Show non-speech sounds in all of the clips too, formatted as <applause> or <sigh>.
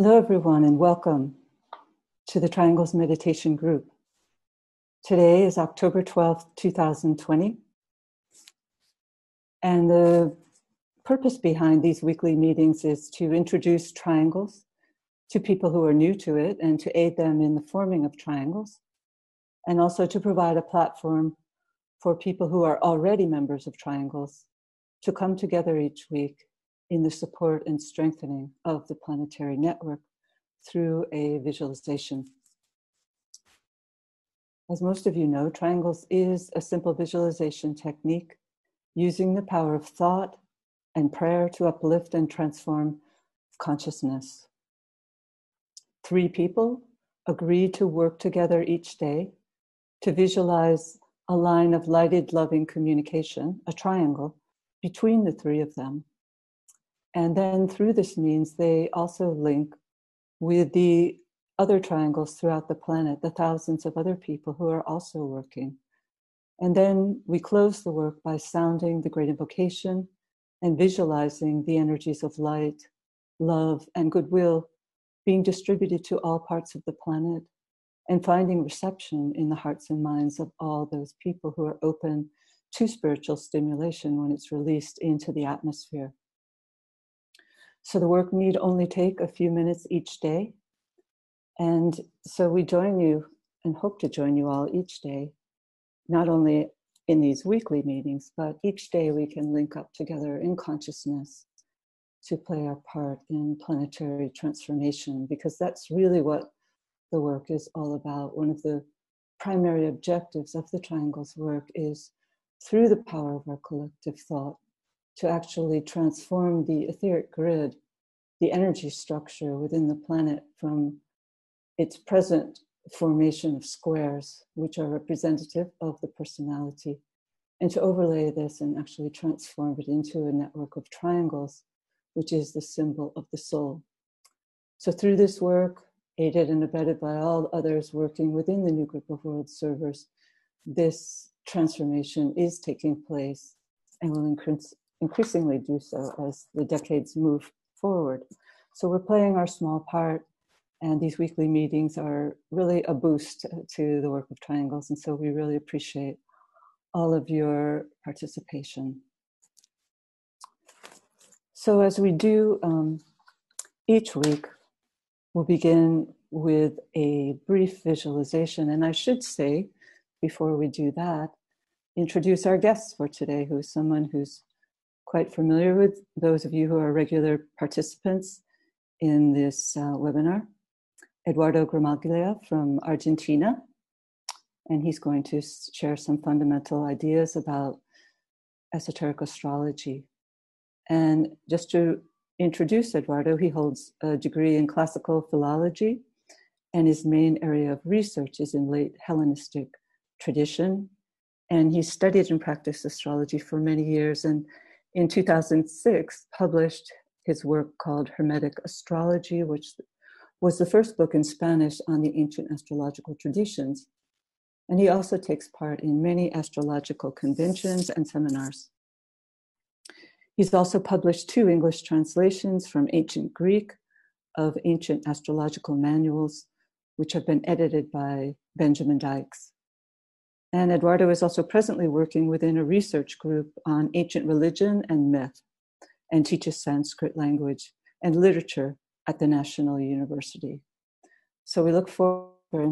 Hello, everyone, and welcome to the Triangles Meditation Group. Today is October 12th, 2020. And the purpose behind these weekly meetings is to introduce triangles to people who are new to it and to aid them in the forming of triangles, and also to provide a platform for people who are already members of triangles to come together each week in the support and strengthening of the planetary network through a visualization. As most of you know, triangles is a simple visualization technique using the power of thought and prayer to uplift and transform consciousness. Three people agree to work together each day to visualize a line of lighted, loving communication, a triangle, between the three of them and then through this means, they also link with the other triangles throughout the planet, the thousands of other people who are also working. And then we close the work by sounding the great invocation and visualizing the energies of light, love, and goodwill being distributed to all parts of the planet and finding reception in the hearts and minds of all those people who are open to spiritual stimulation when it's released into the atmosphere. So the work need only take a few minutes each day. And so we join you and hope to join you all each day, not only in these weekly meetings, but each day we can link up together in consciousness to play our part in planetary transformation, because that's really what the work is all about. One of the primary objectives of the Triangles work is through the power of our collective thought to actually transform the etheric grid, the energy structure within the planet from its present formation of squares, which are representative of the personality, and to overlay this and actually transform it into a network of triangles, which is the symbol of the soul. So, through this work, aided and abetted by all others working within the new group of world servers, this transformation is taking place and will increase, increasingly do so as the decades move forward. So we're playing our small part, and these weekly meetings are really a boost to the work of Triangles. And so we really appreciate all of your participation. So as we do um, each week, we'll begin with a brief visualization. And I should say, before we do that, introduce our guests for today, who's someone who's quite familiar with those of you who are regular participants in this uh, webinar. Eduardo Gramaglia from Argentina, and he's going to share some fundamental ideas about esoteric astrology. And just to introduce Eduardo, he holds a degree in classical philology, and his main area of research is in late Hellenistic tradition. And he studied and practiced astrology for many years and in 2006 published his work called Hermetic Astrology, which was the first book in Spanish on the ancient astrological traditions. And he also takes part in many astrological conventions and seminars. He's also published two English translations from ancient Greek of ancient astrological manuals, which have been edited by Benjamin Dykes. And Eduardo is also presently working within a research group on ancient religion and myth and teaches Sanskrit language and literature at the National University. So we look forward very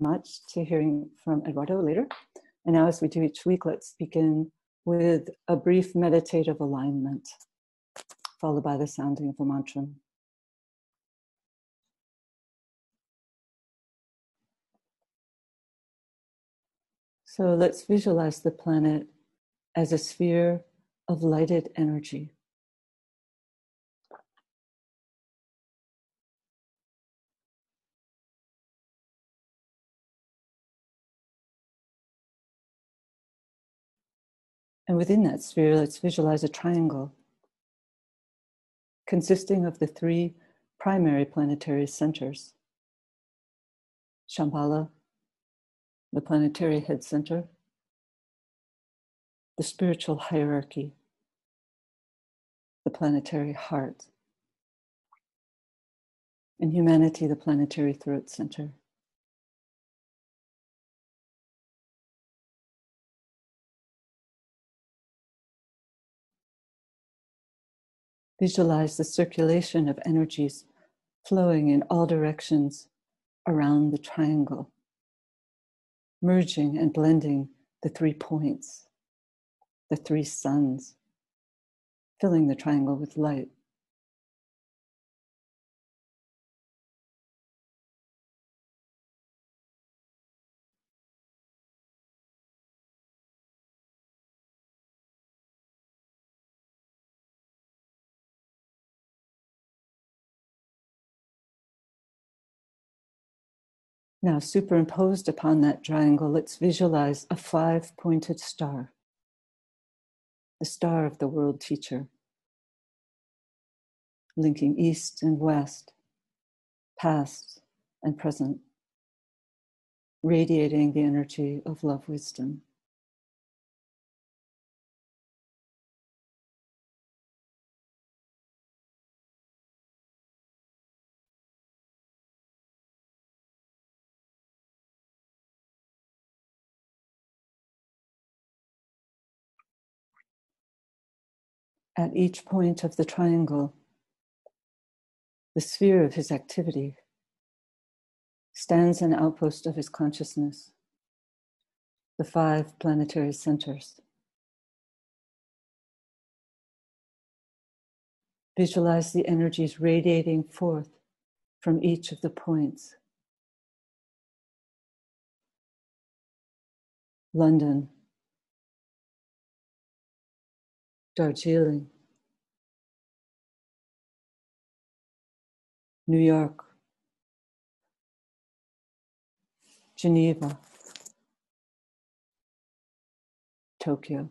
much to hearing from Eduardo later. And now, as we do each week, let's begin with a brief meditative alignment, followed by the sounding of a mantra. So let's visualize the planet as a sphere of lighted energy. And within that sphere, let's visualize a triangle consisting of the three primary planetary centers Shambhala, the planetary head center, the spiritual hierarchy, the planetary heart. In humanity, the planetary throat center. Visualize the circulation of energies flowing in all directions around the triangle, merging and blending the three points, the three suns, filling the triangle with light. Now, superimposed upon that triangle, let's visualize a five pointed star, the star of the world teacher, linking east and west, past and present, radiating the energy of love wisdom. At each point of the triangle, the sphere of his activity stands an outpost of his consciousness, the five planetary centers. Visualize the energies radiating forth from each of the points. London, Darjeeling, New York, Geneva, Tokyo.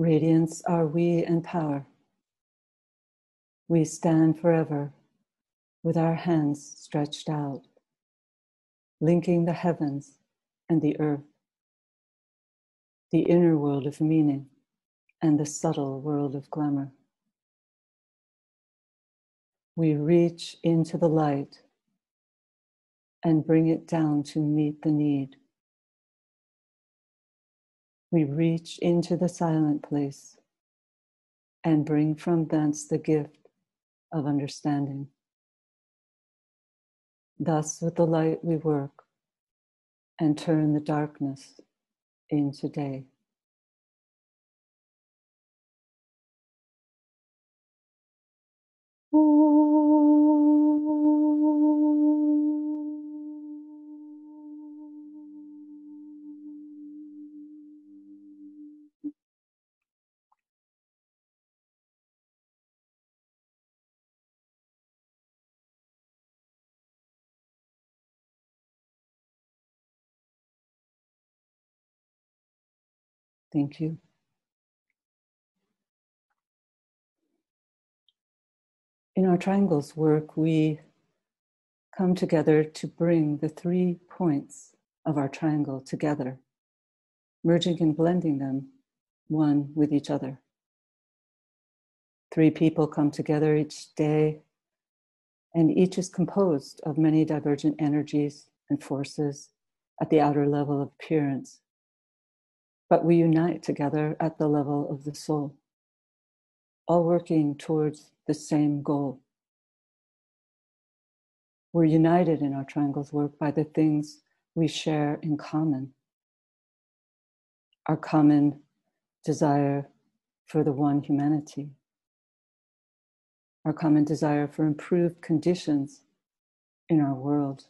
Radiance are we and power. We stand forever with our hands stretched out, linking the heavens and the earth, the inner world of meaning and the subtle world of glamour. We reach into the light and bring it down to meet the need we reach into the silent place and bring from thence the gift of understanding. Thus, with the light, we work and turn the darkness into day. Thank you. In our triangles work, we come together to bring the three points of our triangle together, merging and blending them one with each other. Three people come together each day, and each is composed of many divergent energies and forces at the outer level of appearance but we unite together at the level of the soul, all working towards the same goal. We're united in our triangles work by the things we share in common. Our common desire for the one humanity. our common desire for improved conditions in our world,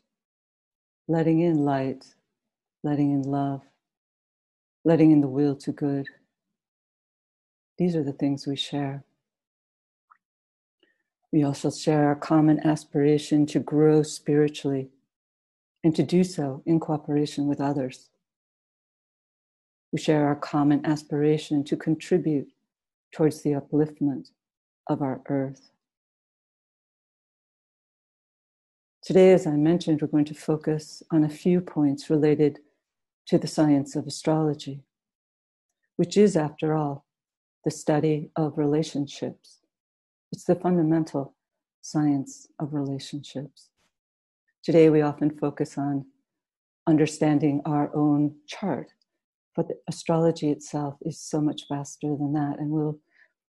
letting in light, letting in love, letting in the will to good. These are the things we share. We also share our common aspiration to grow spiritually and to do so in cooperation with others. We share our common aspiration to contribute towards the upliftment of our earth. Today, as I mentioned, we're going to focus on a few points related to the science of astrology, which is, after all, the study of relationships. It's the fundamental science of relationships. Today, we often focus on understanding our own chart, but astrology itself is so much vaster than that, and we'll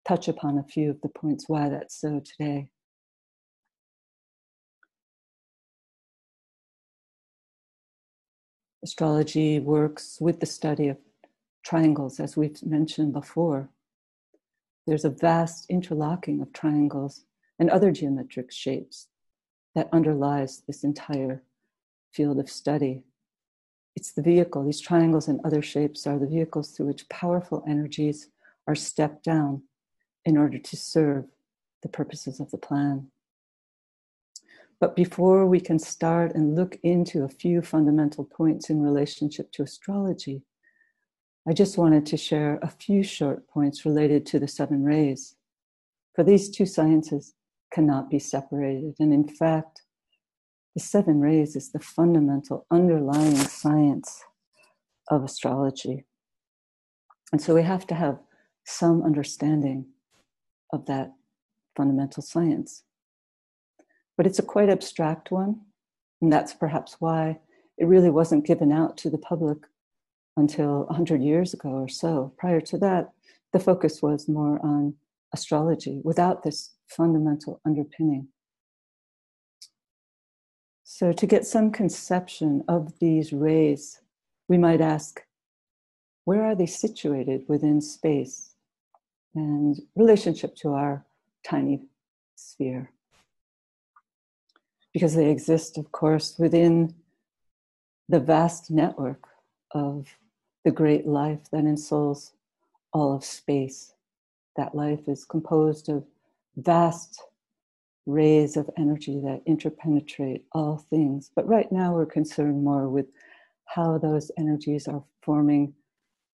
touch upon a few of the points why that's so today. Astrology works with the study of triangles, as we've mentioned before. There's a vast interlocking of triangles and other geometric shapes that underlies this entire field of study. It's the vehicle, these triangles and other shapes are the vehicles through which powerful energies are stepped down in order to serve the purposes of the plan. But before we can start and look into a few fundamental points in relationship to astrology, I just wanted to share a few short points related to the seven rays. For these two sciences cannot be separated. And in fact, the seven rays is the fundamental underlying science of astrology. And so we have to have some understanding of that fundamental science. But it's a quite abstract one, and that's perhaps why it really wasn't given out to the public until 100 years ago or so. Prior to that, the focus was more on astrology without this fundamental underpinning. So, to get some conception of these rays, we might ask where are they situated within space and relationship to our tiny sphere? Because they exist, of course, within the vast network of the great life that ensouls all of space. That life is composed of vast rays of energy that interpenetrate all things. But right now, we're concerned more with how those energies are forming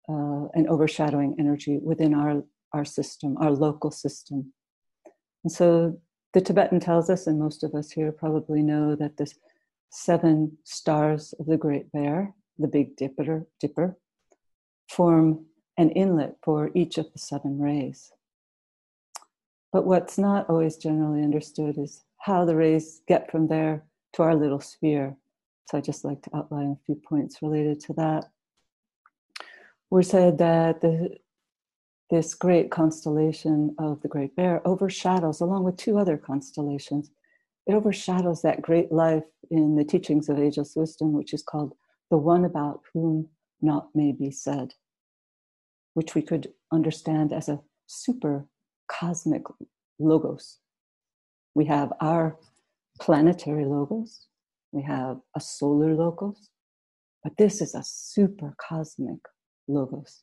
uh, and overshadowing energy within our, our system, our local system. And so the Tibetan tells us, and most of us here probably know, that the seven stars of the Great Bear, the Big Dipper, Dipper form an inlet for each of the seven rays. But what's not always generally understood is how the rays get from there to our little sphere. So I just like to outline a few points related to that. We're said that the, this great constellation of the Great Bear overshadows, along with two other constellations, it overshadows that great life in the teachings of ageless wisdom, which is called the one about whom naught may be said, which we could understand as a super cosmic logos. We have our planetary logos, we have a solar logos, but this is a super cosmic logos,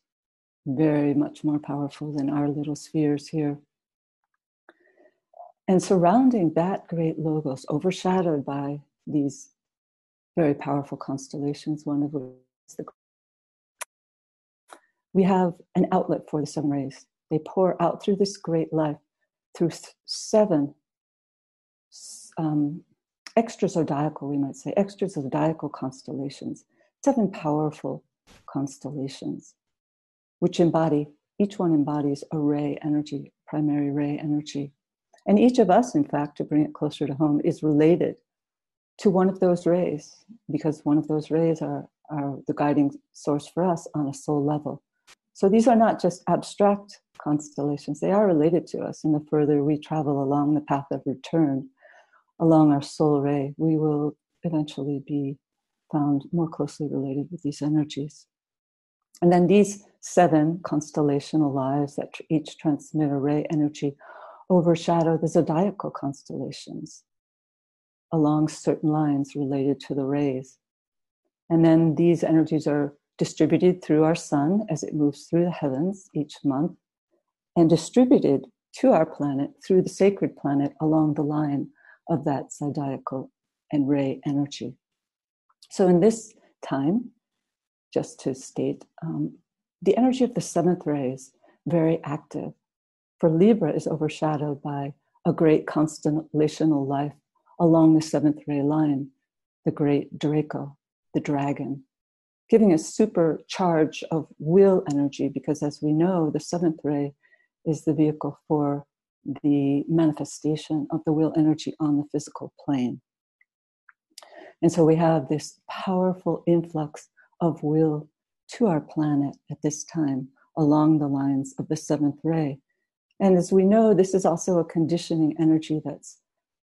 very much more powerful than our little spheres here. And surrounding that great logos, overshadowed by these very powerful constellations, one of which is the we have an outlet for the seven rays. They pour out through this great life, through seven um, extra zodiacal, we might say, extra zodiacal constellations, seven powerful constellations, which embody, each one embodies a ray energy, primary ray energy. And each of us, in fact, to bring it closer to home, is related to one of those rays, because one of those rays are, are the guiding source for us on a soul level. So these are not just abstract constellations, they are related to us. And the further we travel along the path of return, along our soul ray, we will eventually be found more closely related with these energies. And then these seven constellational lives that each transmit a ray energy overshadow the zodiacal constellations along certain lines related to the rays. And then these energies are distributed through our sun as it moves through the heavens each month and distributed to our planet through the sacred planet along the line of that zodiacal and ray energy. So, in this time, just to state, um, the energy of the seventh ray is very active. For Libra is overshadowed by a great constellational life along the seventh ray line, the great Draco, the dragon, giving a super charge of will energy because, as we know, the seventh ray is the vehicle for the manifestation of the will energy on the physical plane. And so we have this powerful influx of will to our planet at this time along the lines of the seventh ray. And as we know, this is also a conditioning energy that's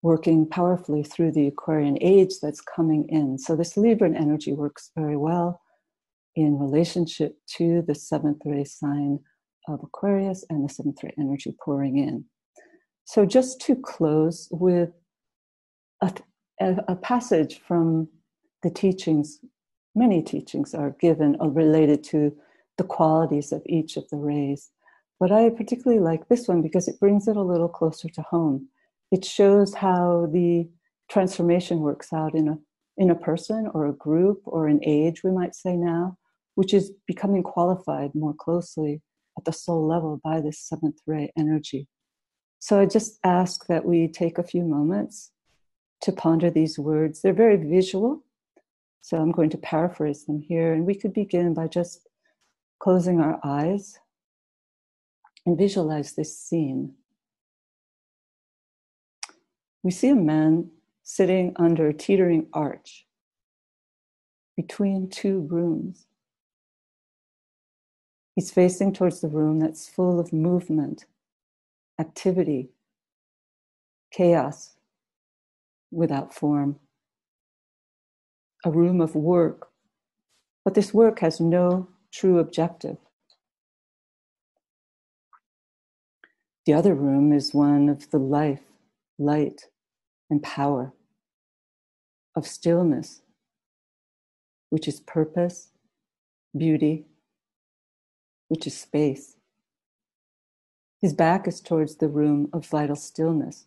working powerfully through the Aquarian age that's coming in. So this Libran energy works very well in relationship to the seventh ray sign of Aquarius and the seventh ray energy pouring in. So just to close with a, a, a passage from the teachings, many teachings are given related to the qualities of each of the rays. But I particularly like this one because it brings it a little closer to home it shows how the transformation works out in a in a person or a group or an age we might say now which is becoming qualified more closely at the soul level by this seventh ray energy so i just ask that we take a few moments to ponder these words they're very visual so i'm going to paraphrase them here and we could begin by just closing our eyes and visualize this scene we see a man sitting under a teetering arch between two rooms. He's facing towards the room that's full of movement, activity, chaos without form. A room of work, but this work has no true objective. The other room is one of the life light and power, of stillness, which is purpose, beauty, which is space. His back is towards the room of vital stillness.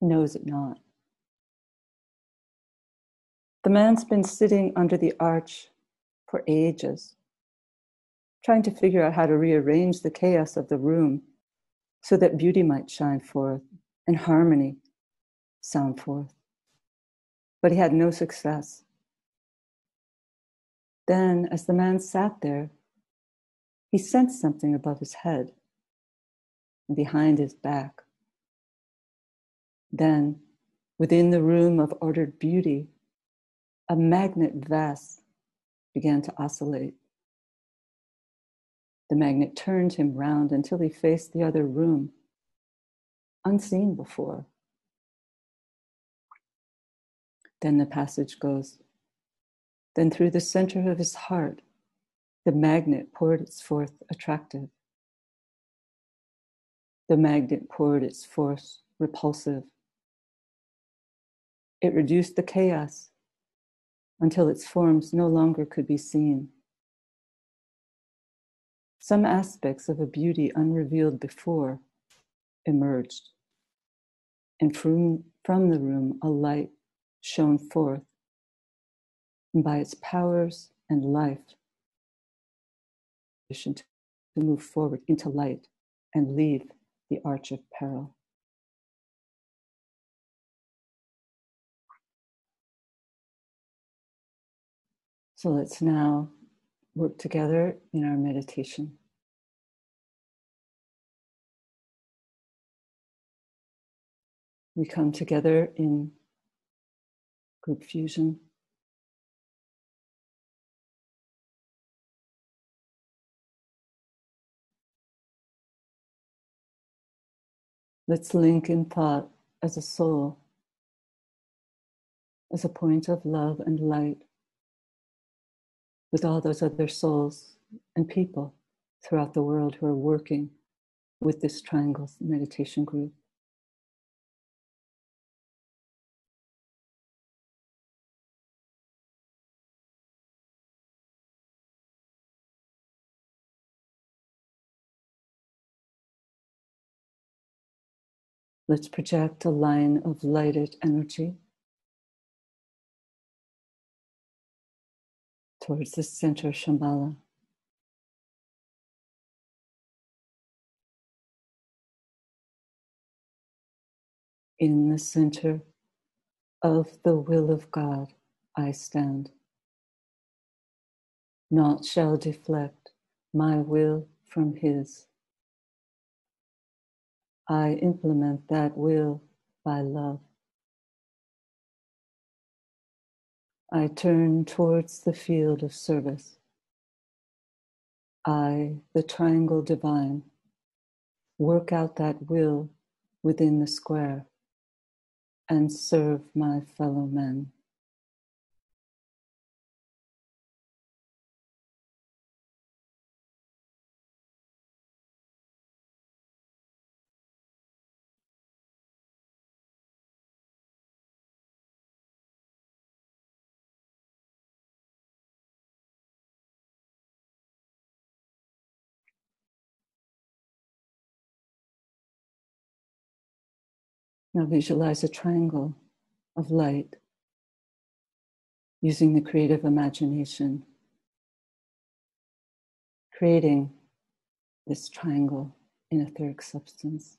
He knows it not. The man's been sitting under the arch for ages, trying to figure out how to rearrange the chaos of the room so that beauty might shine forth and harmony sound forth. But he had no success. Then, as the man sat there, he sensed something above his head and behind his back. Then, within the room of ordered beauty, a magnet vase began to oscillate. The magnet turned him round until he faced the other room, unseen before. Then the passage goes. Then through the center of his heart, the magnet poured its forth attractive. The magnet poured its force repulsive. It reduced the chaos until its forms no longer could be seen. Some aspects of a beauty unrevealed before emerged, and from, from the room a light shone forth, and by its powers and life, to move forward into light and leave the arch of peril. So let's now work together in our meditation. We come together in group fusion. Let's link in thought as a soul, as a point of love and light with all those other souls and people throughout the world who are working with this triangle meditation group. Let's project a line of lighted energy towards the center Shambhala. In the center of the will of God, I stand. Naught shall deflect my will from His. I implement that will by love. I turn towards the field of service. I, the triangle divine, work out that will within the square and serve my fellow men. Now visualize a triangle of light using the creative imagination, creating this triangle in etheric substance.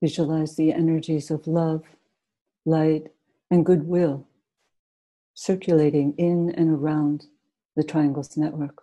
Visualize the energies of love, light, and goodwill circulating in and around the triangles network.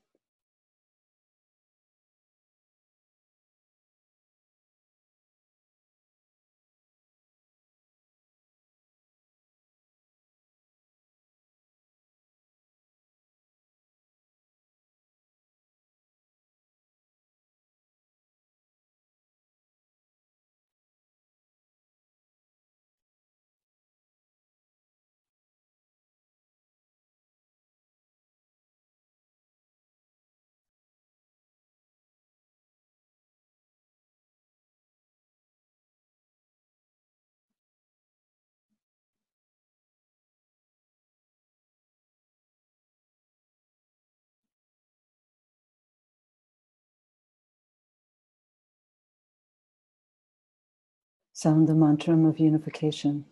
Sound the mantra of unification.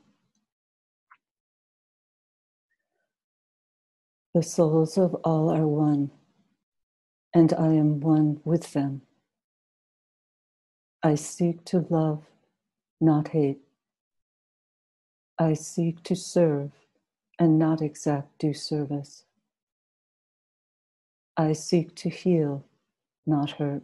The souls of all are one, and I am one with them. I seek to love, not hate. I seek to serve and not exact due service. I seek to heal, not hurt.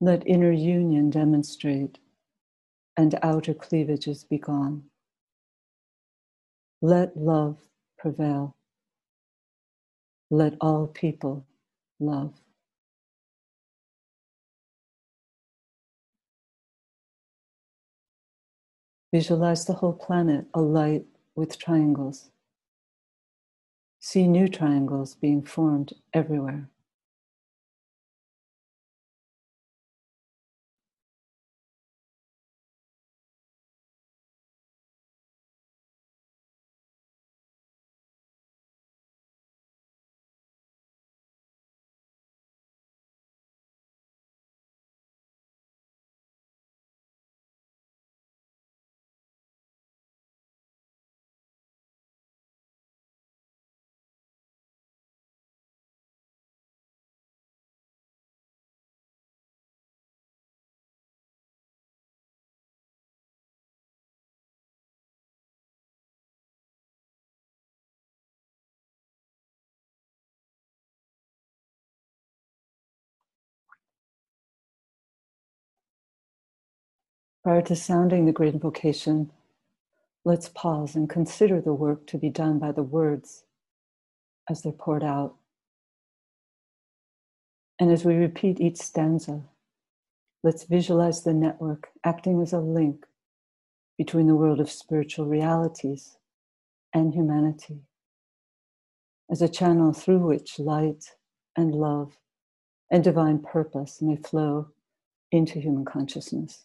Let inner union demonstrate and outer cleavages be gone. Let love prevail. Let all people love. Visualize the whole planet alight with triangles. See new triangles being formed everywhere. Prior to sounding the great invocation, let's pause and consider the work to be done by the words as they're poured out. And as we repeat each stanza, let's visualize the network acting as a link between the world of spiritual realities and humanity, as a channel through which light and love and divine purpose may flow into human consciousness.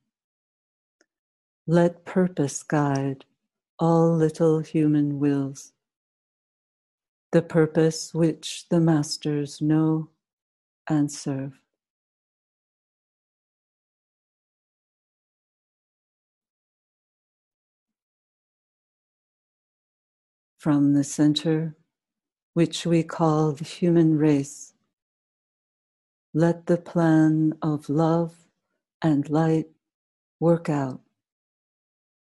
Let purpose guide all little human wills, the purpose which the masters know and serve. From the center, which we call the human race, let the plan of love and light work out,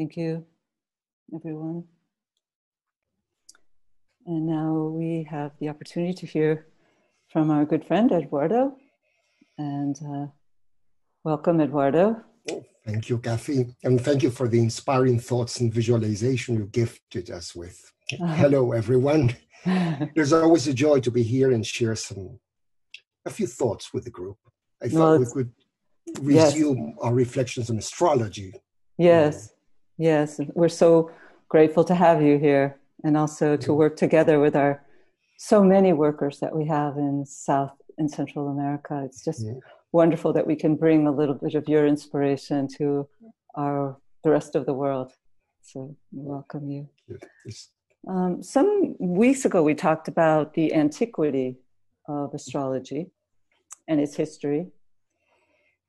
Thank you, everyone. And now we have the opportunity to hear from our good friend Eduardo. And uh, welcome, Eduardo. Thank you, Kathy. And thank you for the inspiring thoughts and visualization you gifted us with. Hello, everyone. <laughs> There's always a joy to be here and share some, a few thoughts with the group. I thought well, we could resume yes. our reflections on astrology. Yes, yes. We're so grateful to have you here and also to work together with our so many workers that we have in South and Central America. It's just yeah. wonderful that we can bring a little bit of your inspiration to our the rest of the world. So we welcome you. Um, some weeks ago, we talked about the antiquity of astrology and its history.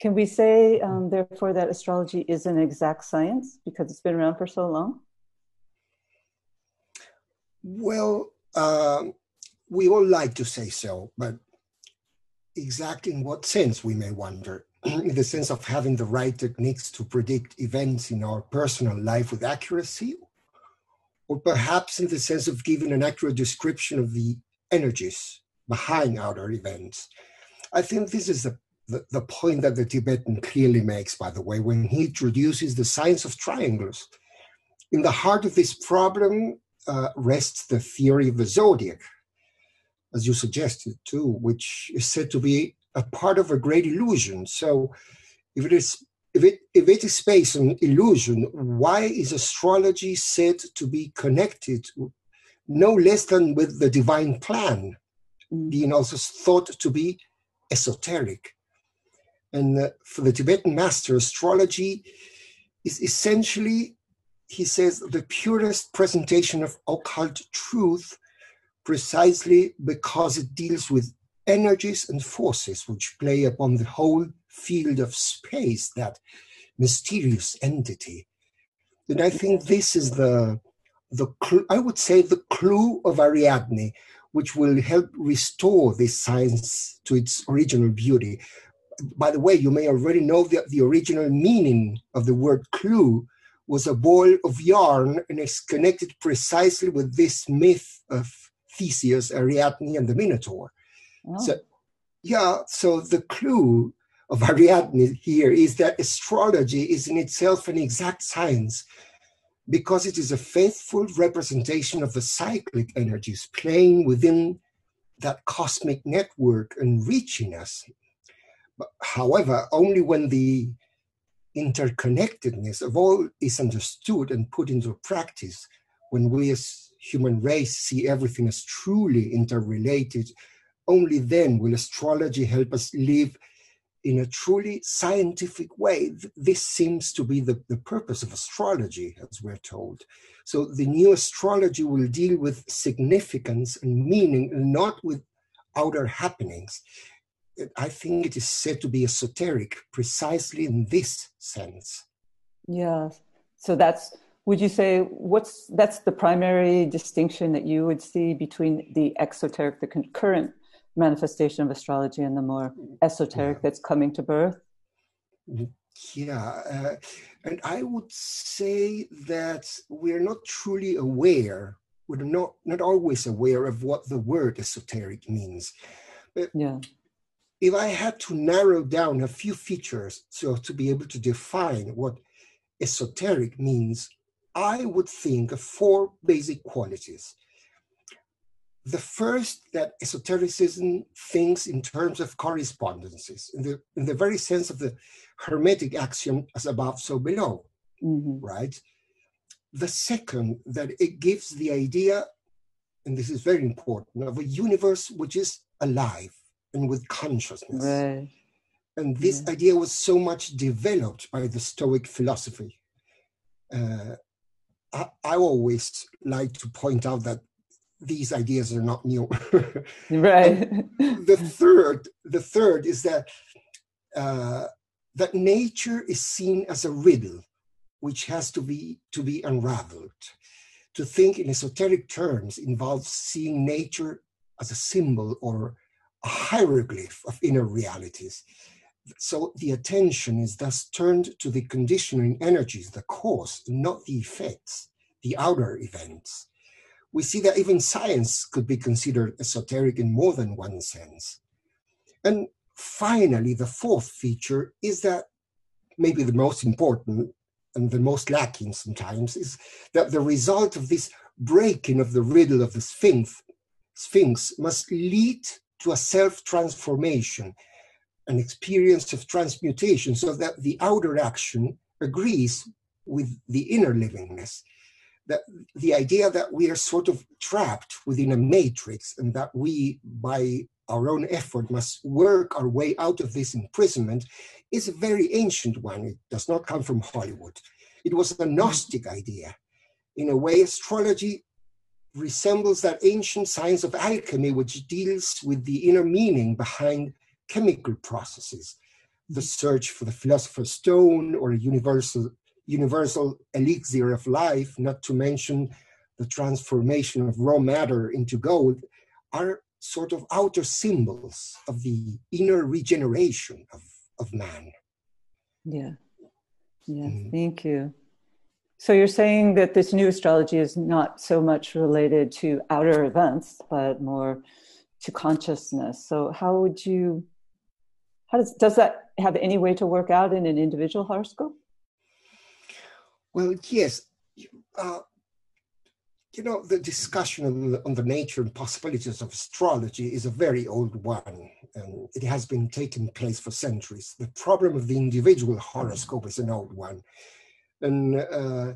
Can we say, um, therefore, that astrology is an exact science because it's been around for so long? Well, uh, we all like to say so, but exactly in what sense, we may wonder. <clears throat> in the sense of having the right techniques to predict events in our personal life with accuracy, or perhaps in the sense of giving an accurate description of the energies behind outer events. I think this is the, the, the point that the Tibetan clearly makes, by the way, when he introduces the science of triangles. In the heart of this problem uh, rests the theory of the zodiac, as you suggested too, which is said to be a part of a great illusion. So, if it is if it if it is based on illusion, why is astrology said to be connected no less than with the divine plan, mm. being also thought to be esoteric? And for the Tibetan master, astrology is essentially he says, the purest presentation of occult truth precisely because it deals with energies and forces which play upon the whole field of space, that mysterious entity. And I think this is the, the cl- I would say, the clue of Ariadne, which will help restore this science to its original beauty. By the way, you may already know that the original meaning of the word clue, was a ball of yarn and is connected precisely with this myth of Theseus, Ariadne, and the Minotaur. Oh. So, yeah, so the clue of Ariadne here is that astrology is in itself an exact science because it is a faithful representation of the cyclic energies playing within that cosmic network and reaching us. However, only when the interconnectedness of all is understood and put into practice when we as human race see everything as truly interrelated, only then will astrology help us live in a truly scientific way. This seems to be the, the purpose of astrology, as we're told. So the new astrology will deal with significance and meaning, and not with outer happenings. I think it is said to be esoteric precisely in this sense. Yeah. So that's would you say what's that's the primary distinction that you would see between the exoteric, the current manifestation of astrology, and the more esoteric yeah. that's coming to birth? Yeah, uh, and I would say that we're not truly aware. We're not not always aware of what the word esoteric means. But yeah. If I had to narrow down a few features so to be able to define what esoteric means, I would think of four basic qualities. The first, that esotericism thinks in terms of correspondences, in the, in the very sense of the Hermetic axiom as above, so below, mm-hmm. right? The second, that it gives the idea, and this is very important, of a universe which is alive and with consciousness. Right. And this yeah. idea was so much developed by the Stoic philosophy. Uh, I, I always like to point out that these ideas are not new. <laughs> <laughs> right. the third, the third is that uh, that nature is seen as a riddle, which has to be to be unraveled. To think in esoteric terms involves seeing nature as a symbol or a hieroglyph of inner realities. So the attention is thus turned to the conditioning energies, the cause, not the effects, the outer events. We see that even science could be considered esoteric in more than one sense. And finally, the fourth feature is that maybe the most important and the most lacking sometimes is that the result of this breaking of the riddle of the Sphinx, Sphinx must lead to a self transformation an experience of transmutation so that the outer action agrees with the inner livingness. That the idea that we are sort of trapped within a matrix and that we, by our own effort, must work our way out of this imprisonment is a very ancient one. It does not come from Hollywood. It was a Gnostic idea. In a way, astrology resembles that ancient science of alchemy, which deals with the inner meaning behind chemical processes, the search for the philosopher's stone or a universal, universal elixir of life, not to mention the transformation of raw matter into gold, are sort of outer symbols of the inner regeneration of, of man. Yeah. Yeah, mm. thank you. So you're saying that this new astrology is not so much related to outer events, but more to consciousness. So how would you how does does that have any way to work out in an individual horoscope? Well, yes. Uh, you know, the discussion on the, on the, nature and possibilities of astrology is a very old one, and it has been taking place for centuries. The problem of the individual horoscope is an old one. And uh,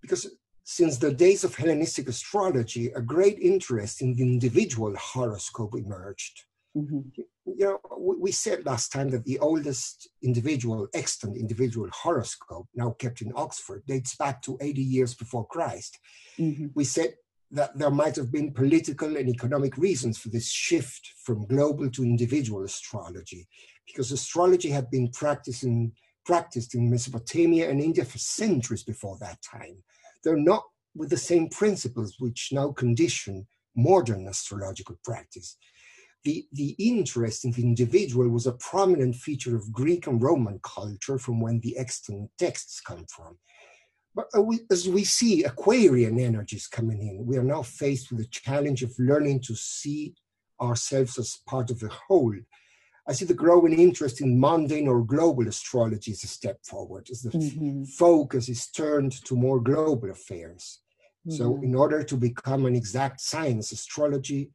because since the days of Hellenistic astrology, a great interest in the individual horoscope emerged. Mm-hmm. You know, we said last time that the oldest individual, extant individual horoscope, now kept in Oxford, dates back to 80 years before Christ. Mm-hmm. We said that there might have been political and economic reasons for this shift from global to individual astrology, because astrology had been practiced in, practiced in Mesopotamia and India for centuries before that time. They're not with the same principles which now condition modern astrological practice the, the interest in the individual was a prominent feature of Greek and Roman culture from when the extant texts come from. But uh, as we see Aquarian energies coming in, we are now faced with the challenge of learning to see ourselves as part of the whole. I see the growing interest in mundane or global astrology as a step forward, as the mm-hmm. focus is turned to more global affairs. Mm-hmm. So, in order to become an exact science, astrology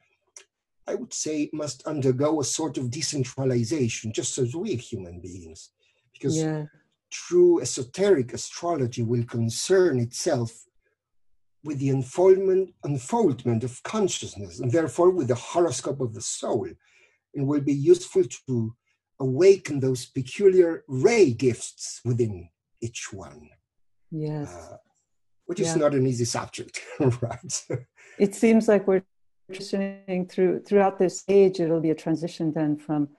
I would say, must undergo a sort of decentralization, just as we human beings. Because yeah. true esoteric astrology will concern itself with the unfoldment, unfoldment of consciousness, and therefore with the horoscope of the soul, and will be useful to awaken those peculiar ray gifts within each one. Yes. Uh, which yeah. is not an easy subject, <laughs> right? it seems like we're transitioning through throughout this age. It'll be a transition then from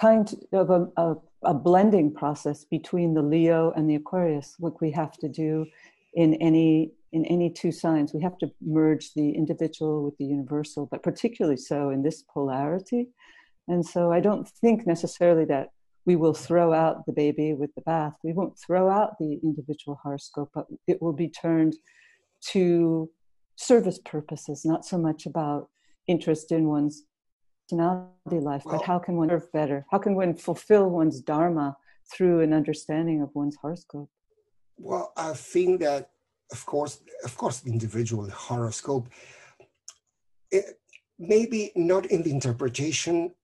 kind of a, a, a blending process between the Leo and the Aquarius. What we have to do in any in any two signs, we have to merge the individual with the universal, but particularly so in this polarity. And so I don't think necessarily that we will throw out the baby with the bath. We won't throw out the individual horoscope, but it will be turned to service purposes, not so much about interest in one's personality life, well, but how can one serve better? How can one fulfill one's dharma through an understanding of one's horoscope? Well, I think that, of course, of course, the individual horoscope, it, maybe not in the interpretation,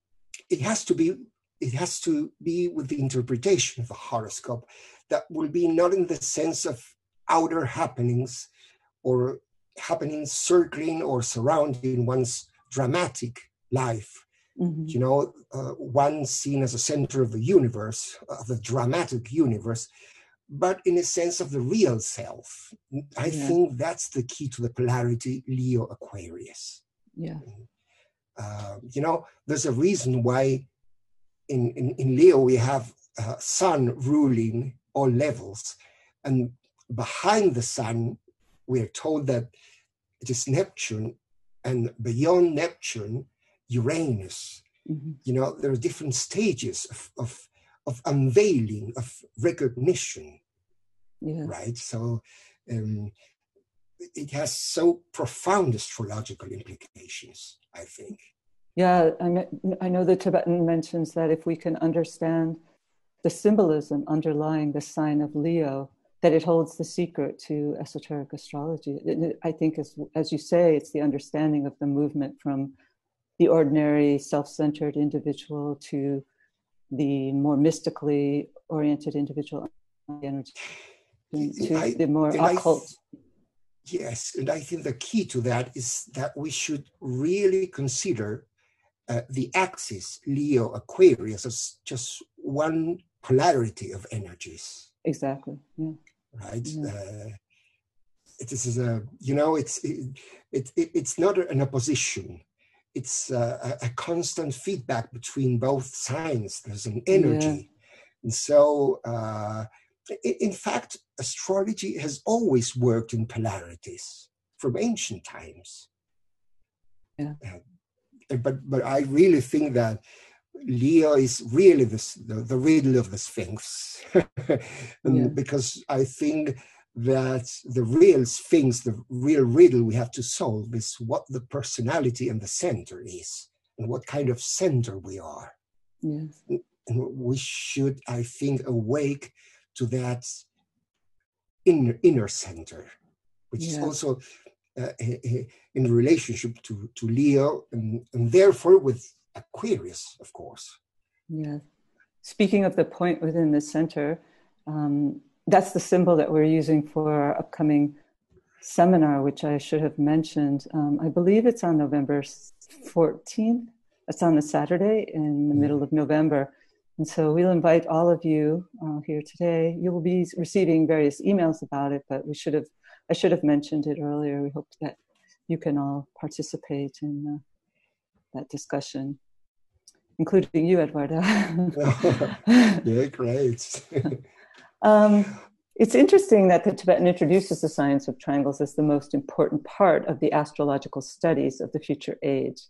it has to be it has to be with the interpretation of the horoscope that will be not in the sense of outer happenings or happenings circling or surrounding one's dramatic life. Mm-hmm. You know, uh, one seen as a center of the universe, of the dramatic universe, but in a sense of the real self. I yeah. think that's the key to the polarity Leo Aquarius. Yeah. Uh, you know, there's a reason why in, in, in Leo, we have uh, sun ruling all levels. And behind the sun, we're told that it is Neptune, and beyond Neptune, Uranus. Mm-hmm. You know, there are different stages of, of, of unveiling, of recognition. Yeah. Right? So um, it has so profound astrological implications, I think. Yeah, I, I know the Tibetan mentions that if we can understand the symbolism underlying the sign of Leo, that it holds the secret to esoteric astrology. I think, as, as you say, it's the understanding of the movement from the ordinary self centered individual to the more mystically oriented individual energy, to I, the more occult. I, yes, and I think the key to that is that we should really consider uh, the axis Leo Aquarius as just one polarity of energies. Exactly. Yeah. Right. Uh, this is a you know it's it, it, it's not an opposition. It's a, a, constant feedback between both signs. There's an energy, yeah. and so. Uh, in fact, astrology has always worked in polarities from ancient times. Yeah. Uh, but but I really think that Leo is really the, the, the riddle of the Sphinx, <laughs> yeah. because I think that the real Sphinx, the real riddle we have to solve is what the personality and the center is, and what kind of center we are. Yes. And we should, I think, awake to that inner inner center, which is also uh, in relationship to, to Leo and, and therefore with Aquarius, of course. Yeah. Speaking of the point within the center, um, that's the symbol that we're using for our upcoming seminar, which I should have mentioned. Um, I believe it's on November 14th. It's on the Saturday in the middle of November. And so we'll invite all of you uh, here today. You will be receiving various emails about it, but we should have I should have mentioned it earlier. We hope that you can all participate in uh, that discussion, including you, Eduardo. <laughs> yeah, great. <laughs> um, it's interesting that the Tibetan introduces the science of triangles as the most important part of the astrological studies of the future age.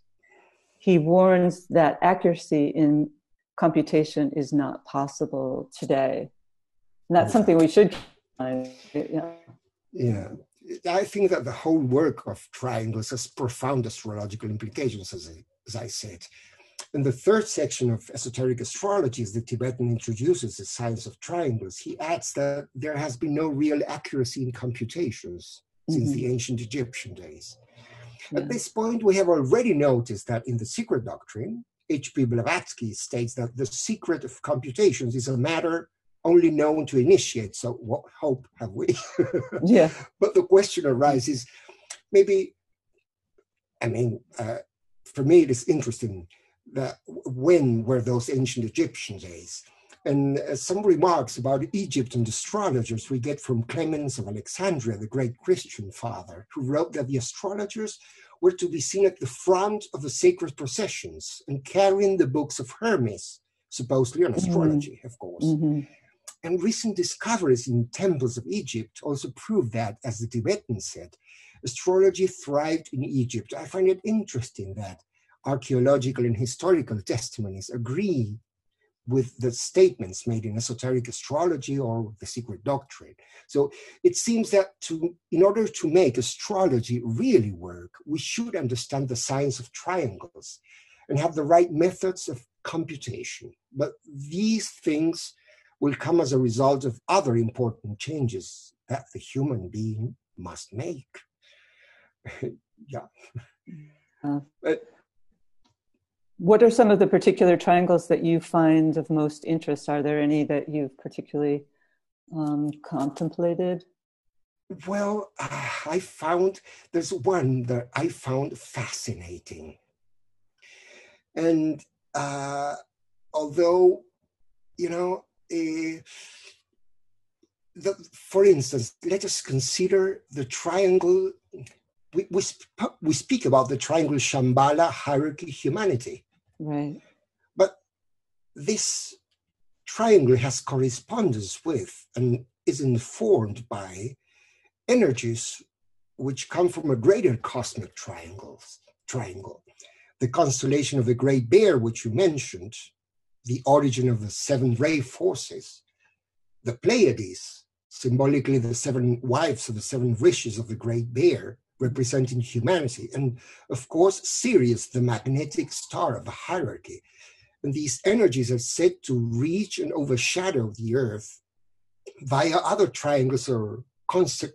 He warns that accuracy in computation is not possible today. And that's something we should. Yeah. Yeah. I think that the whole work of triangles has profound astrological implications, as I, as I said. In the third section of esoteric astrology, as the Tibetan introduces the science of triangles, he adds that there has been no real accuracy in computations mm-hmm. since the ancient Egyptian days. Yeah. At this point, we have already noticed that in the secret doctrine, H.P. Blavatsky states that the secret of computations is a matter only known to initiate. So what hope have we? <laughs> yeah. But the question arises, maybe, I mean, uh, for me, it is interesting that when were those ancient Egyptian days? And uh, some remarks about Egypt and astrologers we get from Clemens of Alexandria, the great Christian father, who wrote that the astrologers were to be seen at the front of the sacred processions and carrying the books of Hermes, supposedly on mm-hmm. astrology, mm-hmm. of course. Mm-hmm. And recent discoveries in temples of Egypt also prove that, as the Tibetans said, astrology thrived in Egypt. I find it interesting that archaeological and historical testimonies agree with the statements made in esoteric astrology or the secret doctrine. So it seems that to, in order to make astrology really work, we should understand the science of triangles and have the right methods of computation. But these things will come as a result of other important changes that the human being must make. <laughs> yeah. Uh, but what are some of the particular triangles that you find of most interest? Are there any that you've particularly um, contemplated? Well, uh, I found there's one that I found fascinating. And uh, although, you know, uh, the, for instance, let us consider the triangle. We, we, sp- we speak about the triangle Shambhala hierarchy humanity. Right. But this triangle has correspondence with and is informed by energies which come from a greater cosmic triangles, triangle. The constellation of the Great Bear, which you mentioned, the origin of the seven ray forces, the Pleiades, symbolically the seven wives of the seven Rishis of the Great Bear, representing humanity. And of course, Sirius, the magnetic star of the hierarchy. And these energies are said to reach and overshadow the Earth via other triangles or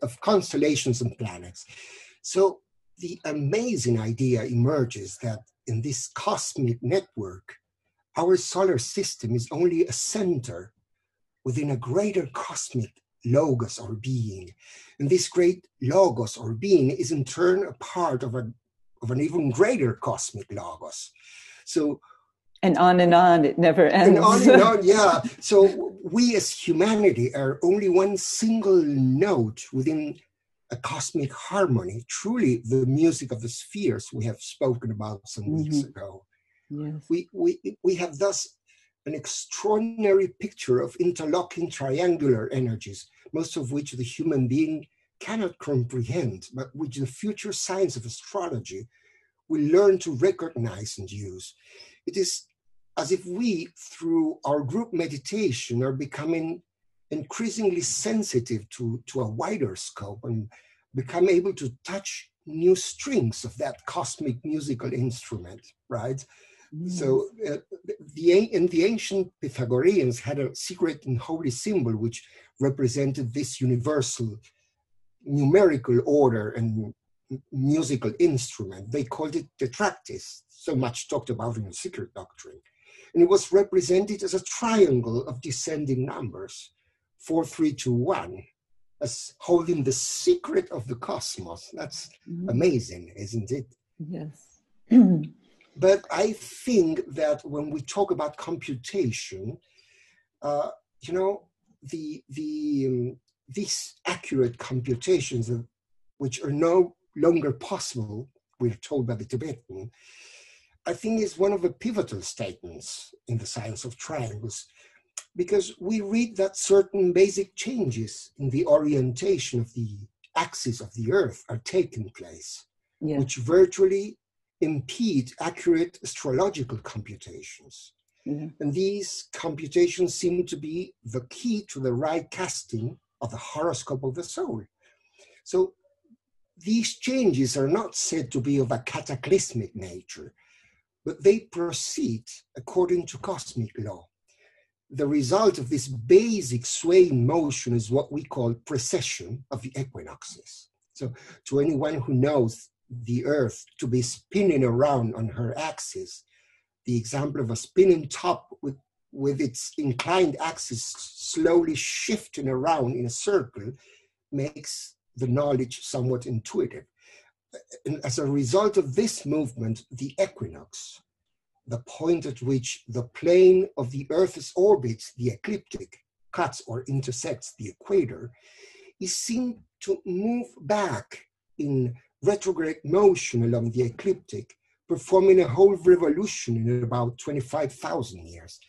of constellations and planets. So the amazing idea emerges that in this cosmic network, our solar system is only a center within a greater cosmic logos or being. And this great logos or being is in turn a part of, a, of an even greater cosmic logos. So and on and on, it never ends. And on and <laughs> on, yeah. So we as humanity are only one single note within a cosmic harmony, truly the music of the spheres we have spoken about some mm-hmm. weeks ago. Yes. We, we, we have thus an extraordinary picture of interlocking triangular energies, most of which the human being cannot comprehend, but which the future science of astrology will learn to recognize and use. It is as if we, through our group meditation, are becoming increasingly sensitive to, to a wider scope and become able to touch new strings of that cosmic musical instrument, right? So uh, the, and the ancient Pythagoreans had a secret and holy symbol which represented this universal numerical order and musical instrument. They called it tetractys, so much talked about in the secret doctrine. And it was represented as a triangle of descending numbers, four, three, two, one, as holding the secret of the cosmos. That's mm-hmm. amazing, isn't it? Yes. <clears throat> But I think that when we talk about computation, uh, you know, the the um, these accurate computations, of, which are no longer possible, we're told by the Tibetan, I think is one of the pivotal statements in the science of triangles, because we read that certain basic changes in the orientation of the axis of the Earth are taking place, yeah. which virtually impede accurate astrological computations. Mm-hmm. And these computations seem to be the key to the right casting of the horoscope of the soul. So these changes are not said to be of a cataclysmic nature, but they proceed according to cosmic law. The result of this basic swaying motion is what we call precession of the equinoxes. So, to anyone who knows the Earth to be spinning around on her axis. The example of a spinning top with with its inclined axis slowly shifting around in a circle makes the knowledge somewhat intuitive. And as a result of this movement, the equinox, the point at which the plane of the Earth's orbit, the ecliptic, cuts or intersects the equator, is seen to move back in retrograde motion along the ecliptic, performing a whole revolution in about 25,000 years.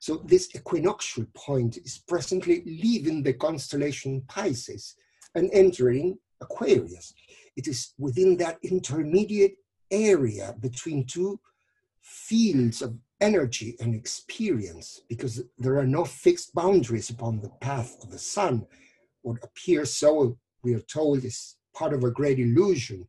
So this equinoctial point is presently leaving the constellation Pisces and entering Aquarius. It is within that intermediate area between two fields of energy and experience because there are no fixed boundaries upon the path of the sun. What appears so, we are told, is part of a great illusion.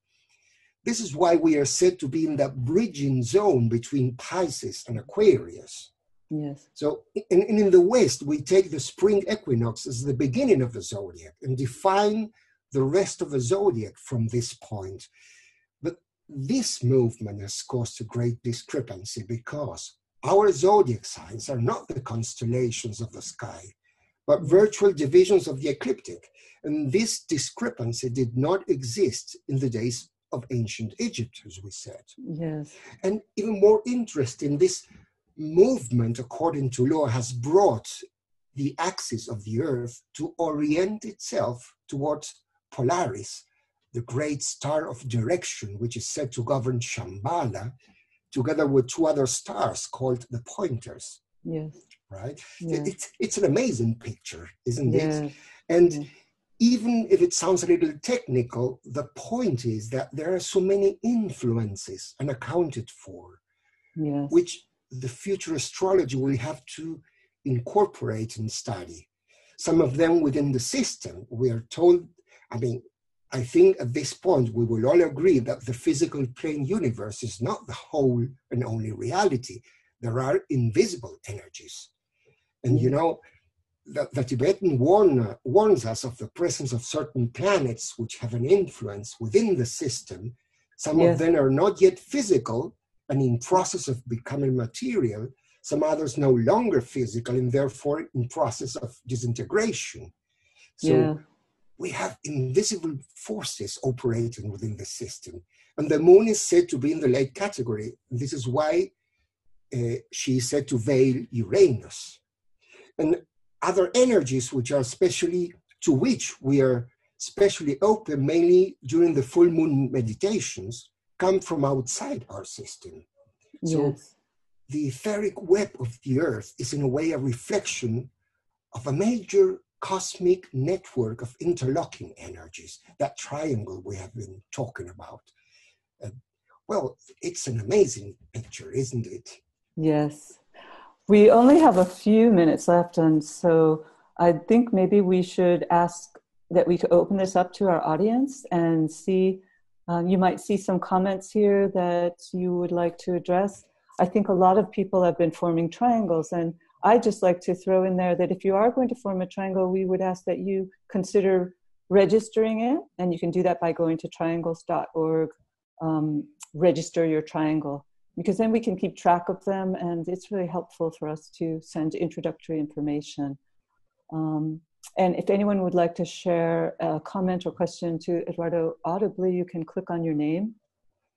This is why we are said to be in that bridging zone between Pisces and Aquarius. Yes. So, and, and in the West, we take the spring equinox as the beginning of the zodiac and define the rest of the zodiac from this point. But this movement has caused a great discrepancy because our zodiac signs are not the constellations of the sky, but virtual divisions of the ecliptic. And this discrepancy did not exist in the days of ancient Egypt, as we said. Yes. And even more interesting, this movement, according to law, has brought the axis of the earth to orient itself towards Polaris, the great star of direction, which is said to govern Shambhala, together with two other stars called the pointers. Yes. Right? Yes. It's, it's an amazing picture, isn't Yes. it? And Yes. even if it sounds a little technical, the point is that there are so many influences unaccounted for, Yes. which the future astrology will have to incorporate and study. Some of them within the system. We are told, I mean, I think at this point we will all agree that the physical plane universe is not the whole and only reality. There are invisible energies. And you know, the, the Tibetan warn, warns us of the presence of certain planets which have an influence within the system. Some Yes. of them are not yet physical and in process of becoming material. Some others no longer physical and therefore in process of disintegration. So yeah. we have invisible forces operating within the system. And the moon is said to be in the late category. This is why uh, she is said to veil Uranus. And other energies which are specially, to which we are specially open, mainly during the full moon meditations, come from outside our system. So the etheric web of the earth is in a way a reflection of a major cosmic network of interlocking energies, that triangle we have been talking about. Uh, well, it's an amazing picture, isn't it? Yes. We only have a few minutes left, and so I think maybe we should ask that we could open this up to our audience and see. Um, you might see some comments here that you would like to address. I think a lot of people have been forming triangles, and I just like to throw in there that if you are going to form a triangle, we would ask that you consider registering it, and you can do that by going to triangles.org, um, register your triangle because then we can keep track of them and it's really helpful for us to send introductory information. Um, and if anyone would like to share a comment or question to Eduardo audibly, you can click on your name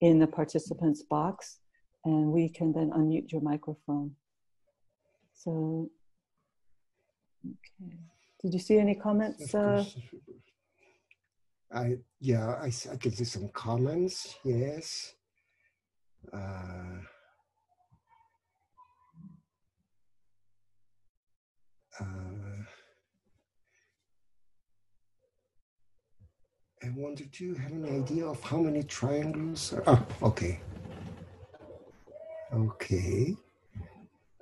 in the participants box and we can then unmute your microphone. So, okay. Did you see any comments? Uh, I yeah, I, I can see some comments. Yes. Uh, uh, I wanted to have an idea of how many triangles are. Oh, okay. Okay.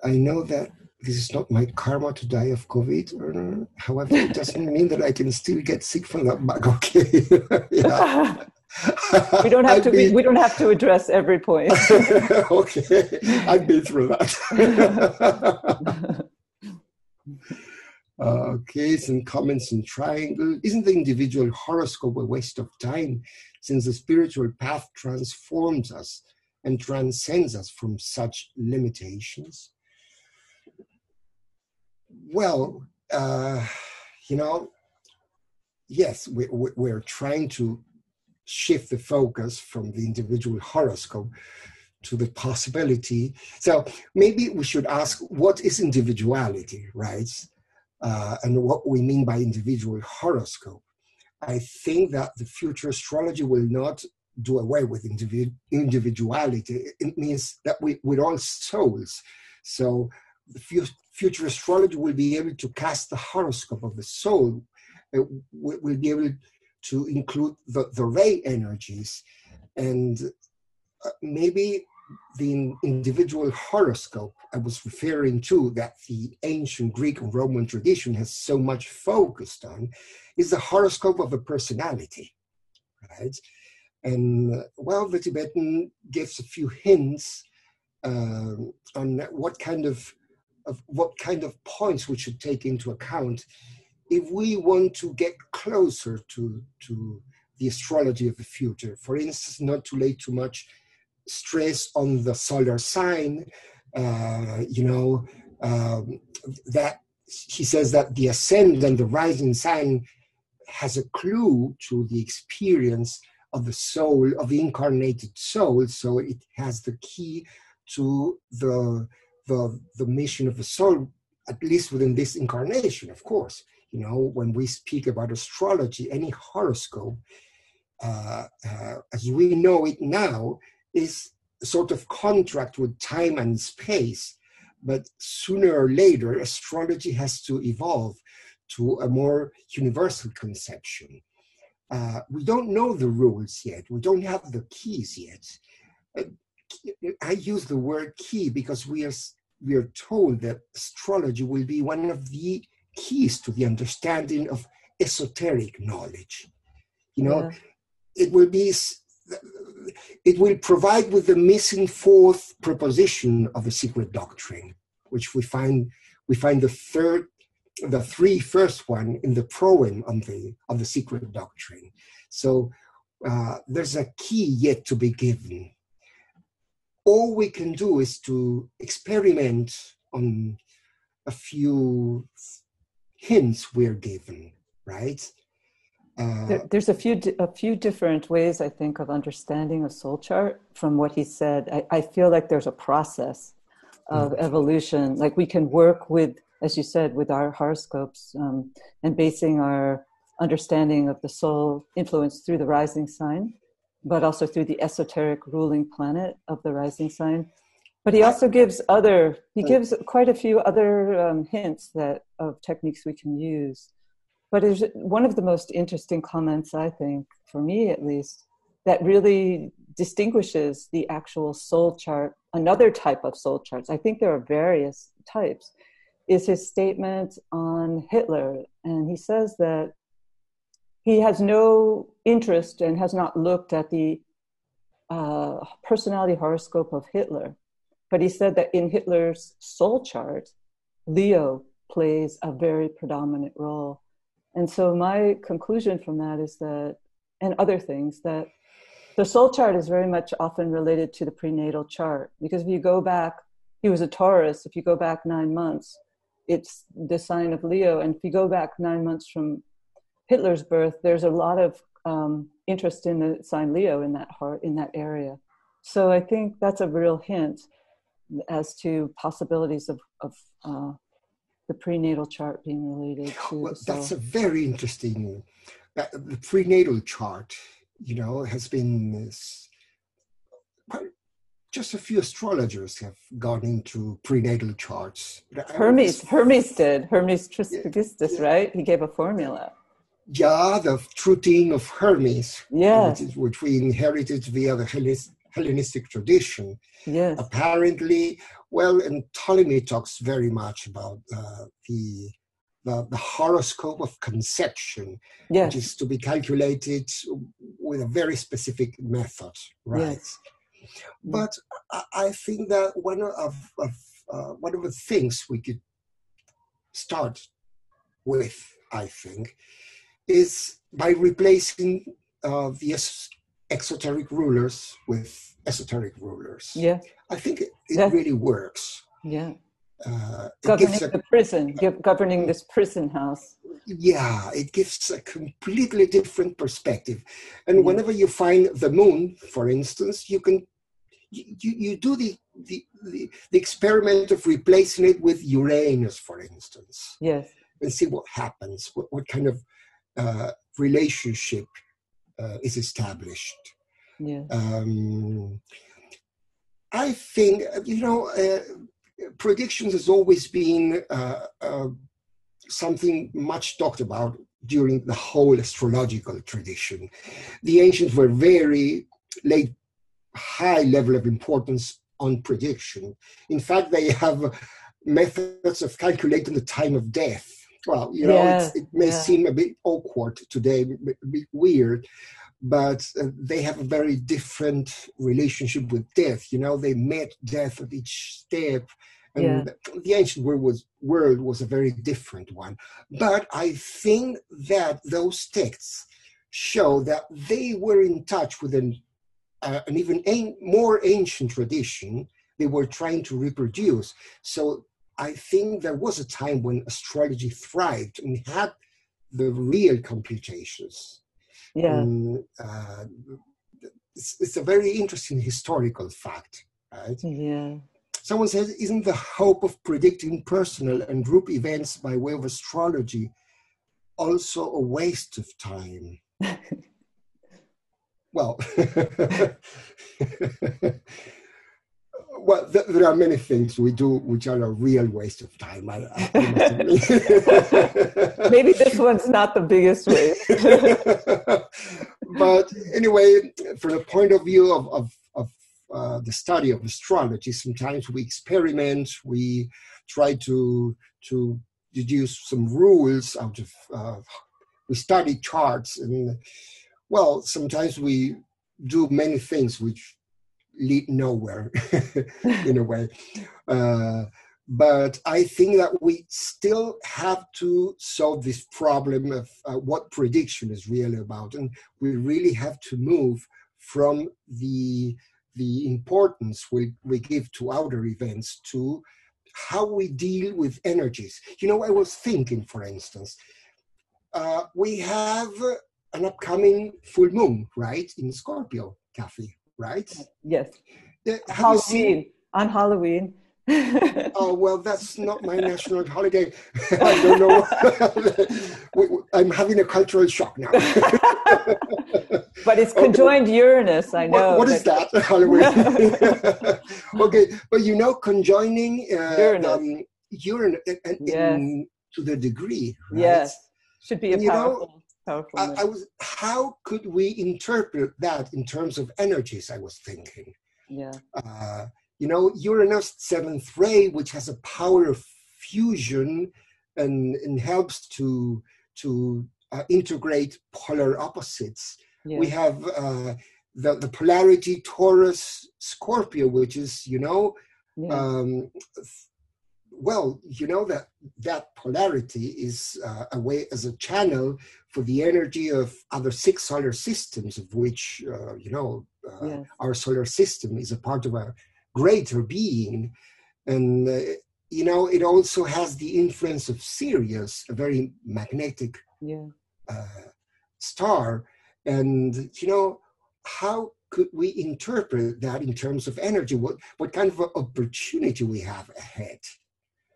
I know that this is not my karma to die of COVID. However, it doesn't mean that I can still get sick from that bug. Okay. <laughs> yeah. <laughs> we don't have <laughs> I've to. been- We don't have to address every point. <laughs> okay, I've been through that. <laughs> okay, some comments in triangle. Isn't the individual horoscope a waste of time since the spiritual path transforms us and transcends us from such limitations? well, uh, you know, yes, we, we're trying to shift the focus from the individual horoscope to the possibility. So maybe we should ask what is individuality, right? Uh, and what we mean by individual horoscope. I think that the future astrology will not do away with individ- individuality. It means that we, we're all souls. So the future astrology will be able to cast the horoscope of the soul. It will be able to include the, the ray energies and uh, maybe the individual horoscope I was referring to that the ancient Greek and Roman tradition has so much focused on is the horoscope of a personality, right? And uh, well, the Tibetan gives a few hints uh, on what kind of, of what kind of points we should take into account if we want to get closer to to the astrology of the future. For instance, not to lay too much stress on the solar sign. Uh, you know um, that he says that the ascendant and the rising sign has a clue to the experience of the soul, of the incarnated soul. So it has the key to the, the, the mission of the soul, at least within this incarnation, of course. You know, when we speak about astrology, any horoscope, uh, uh, as we know it now, is sort of contract with time and space. But sooner or later, astrology has to evolve to a more universal conception. Uh, we don't know the rules yet. We don't have the keys yet. Uh, I use the word key because we are we are told that astrology will be one of the keys to the understanding of esoteric knowledge. You know, yeah. it will be it will provide with the missing fourth proposition of the secret doctrine, which we find we find the third the three first one in the proem on the on the secret doctrine. So uh, there's a key yet to be given. All we can do is to experiment on a few hints we're given, right? Uh, there's a few a few different ways I think of understanding a soul chart from what he said. I, I feel like there's a process of mm-hmm. evolution. Like we can work with as you said, with our horoscopes um, and basing our understanding of the soul influence through the rising sign, but also through the esoteric ruling planet of the rising sign. But he also gives other, he gives quite a few other um, hints that of techniques we can use. But it's one of the most interesting comments, I think, for me at least, that really distinguishes the actual soul chart, another type of soul charts. I think there are various types is his statement on Hitler. And he says that he has no interest and has not looked at the uh, personality horoscope of Hitler. But he said that in Hitler's soul chart, Leo plays a very predominant role. And so my conclusion from that is that, and other things, that the soul chart is very much often related to the prenatal chart. Because if you go back, he was a Taurus, if you go back nine months, it's the sign of Leo. And if you go back nine months from Hitler's birth, there's a lot of um, interest in the sign Leo in that heart in that area. So I think that's a real hint as to possibilities of, of uh, the prenatal chart being related to. Well, that's a very interesting. Uh, the prenatal chart, you know, has been quite just a few astrologers have gone into prenatal charts. Hermes, Hermes did. Hermes Trismegistus, yeah, right? He gave a formula. Yeah, the thing of Hermes. Yes. Which, which, we inherited via the Hellenistic tradition. Yes. Apparently, well, and Ptolemy talks very much about uh, the, the, the horoscope of conception, yes. which is to be calculated with a very specific method, right? Yes but I think that one of, of uh, one of the things we could start with, I think, is by replacing uh, the exoteric rulers with esoteric rulers. Yeah, I think it, it really works. Yeah, uh, governing a, the prison, governing this prison house. Yeah, it gives a completely different perspective. And mm. whenever you find the moon, for instance, you can you, you do the, the, the, the experiment of replacing it with Uranus, for instance. Yes. And see what happens, what, what kind of uh, relationship uh, is established. Yeah. Um, I think, you know, uh, predictions has always been uh, uh, something much talked about during the whole astrological tradition. The ancients were very laid high level of importance on prediction. In fact, they have methods of calculating the time of death. Well, you know, yeah, it may yeah. seem a bit awkward today, a bit weird, but uh, they have a very different relationship with death. You know, they met death at each step. And yeah. the ancient world was, world was a very different one. But I think that those texts show that they were in touch with an, uh, an even a- more ancient tradition they were trying to reproduce. So I think there was a time when astrology thrived and had the real computations. Yeah. Um, uh, it's, it's, a very interesting historical fact, right? Yeah. Someone says, isn't the hope of predicting personal and group events by way of astrology also a waste of time? <laughs> well, <laughs> <laughs> well, th- there are many things we do which are a real waste of time. I, I <laughs> <laughs> Maybe this one's not the biggest waste. <laughs> but anyway, from the point of view of, of, of uh, the study of astrology, sometimes we experiment, we try to to deduce some rules out of. Uh, we study charts, and well, sometimes we do many things which lead nowhere <laughs> in a way. Uh, but I think that we still have to solve this problem of uh, what prediction is really about, and we really have to move from the the importance we, we give to outer events to how we deal with energies. You know, I was thinking, for instance, uh, we have an upcoming full moon, right, in Scorpio, Kathy, right? Yes. Uh, Halloween. Seen... On Halloween. <laughs> oh well, that's not my national holiday. <laughs> I don't know. <laughs> I'm having a cultural shock now. but it's conjoined okay. Uranus. I know. what, what is that? Halloween. okay, but you know, conjoining uh, Uranus, um, Uranus yes. to the degree. Right? Yes, should be a powerful. Know, I, I, was. How could we interpret that in terms of energies? I was thinking. Yeah. Uh, you know, Uranus seventh ray, which has a power of fusion and, and helps to to uh, integrate polar opposites. Yeah. We have uh, the the polarity Taurus Scorpio, which is you know. Yeah. Um, well, you know that that polarity is uh, a way as a channel for the energy of other six solar systems, of which uh, you know uh, yes. our solar system is a part of a greater being, and uh, you know it also has the influence of Sirius, a very magnetic yeah. Uh, star, and you know how could we interpret that in terms of energy? What what kind of opportunity we have ahead?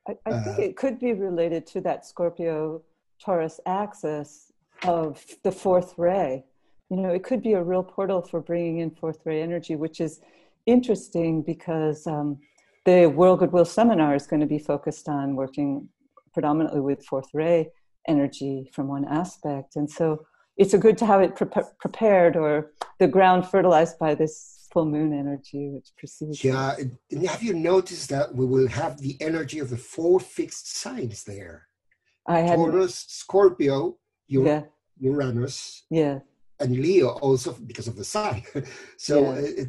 I, I think uh, it could be related to that Scorpio Taurus axis of the fourth ray. You know, it could be a real portal for bringing in fourth ray energy, which is interesting because um, the World Goodwill Seminar is going to be focused on working predominantly with fourth ray energy from one aspect. And so it's a good to have it pre- prepared or the ground fertilized by this full moon energy which precedes. Yeah, and have you noticed that we will have the energy of the four fixed signs there? I had Taurus, Scorpio, Ur- yeah. Uranus, yeah, and Leo also because of the sun. <laughs> so yeah. it,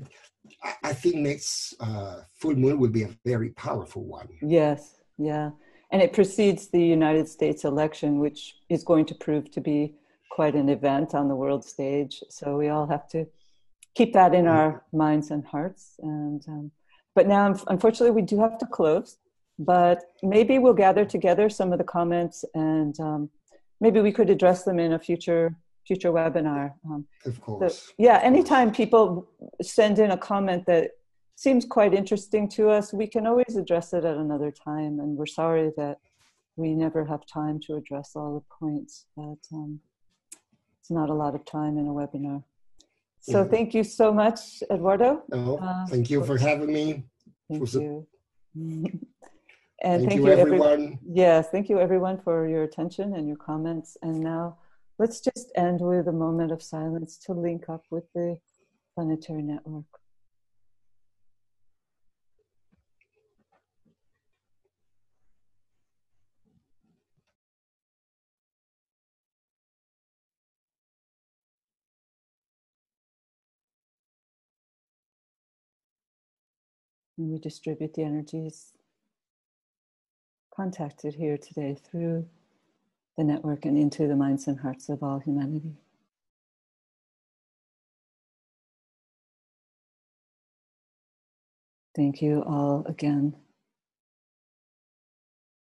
I think next uh, full moon will be a very powerful one. Yes, yeah, and it precedes the United States election, which is going to prove to be quite an event on the world stage. So we all have to keep that in our minds and hearts. And um, but now, unfortunately, we do have to close. but maybe we'll gather together some of the comments and um, maybe we could address them in a future future webinar. Um, of course. So, yeah, anytime people send in a comment that seems quite interesting to us, we can always address it at another time. And we're sorry that we never have time to address all the points, but um, it's not a lot of time in a webinar. So thank you so much, Eduardo. Oh, uh, thank you for having me. Thank you. <laughs> and thank, thank you, everyone. Every, yes, thank you everyone for your attention and your comments. And now let's just end with a moment of silence to link up with the planetary network. And we distribute the energies contacted here today through the network and into the minds and hearts of all humanity. Thank you all again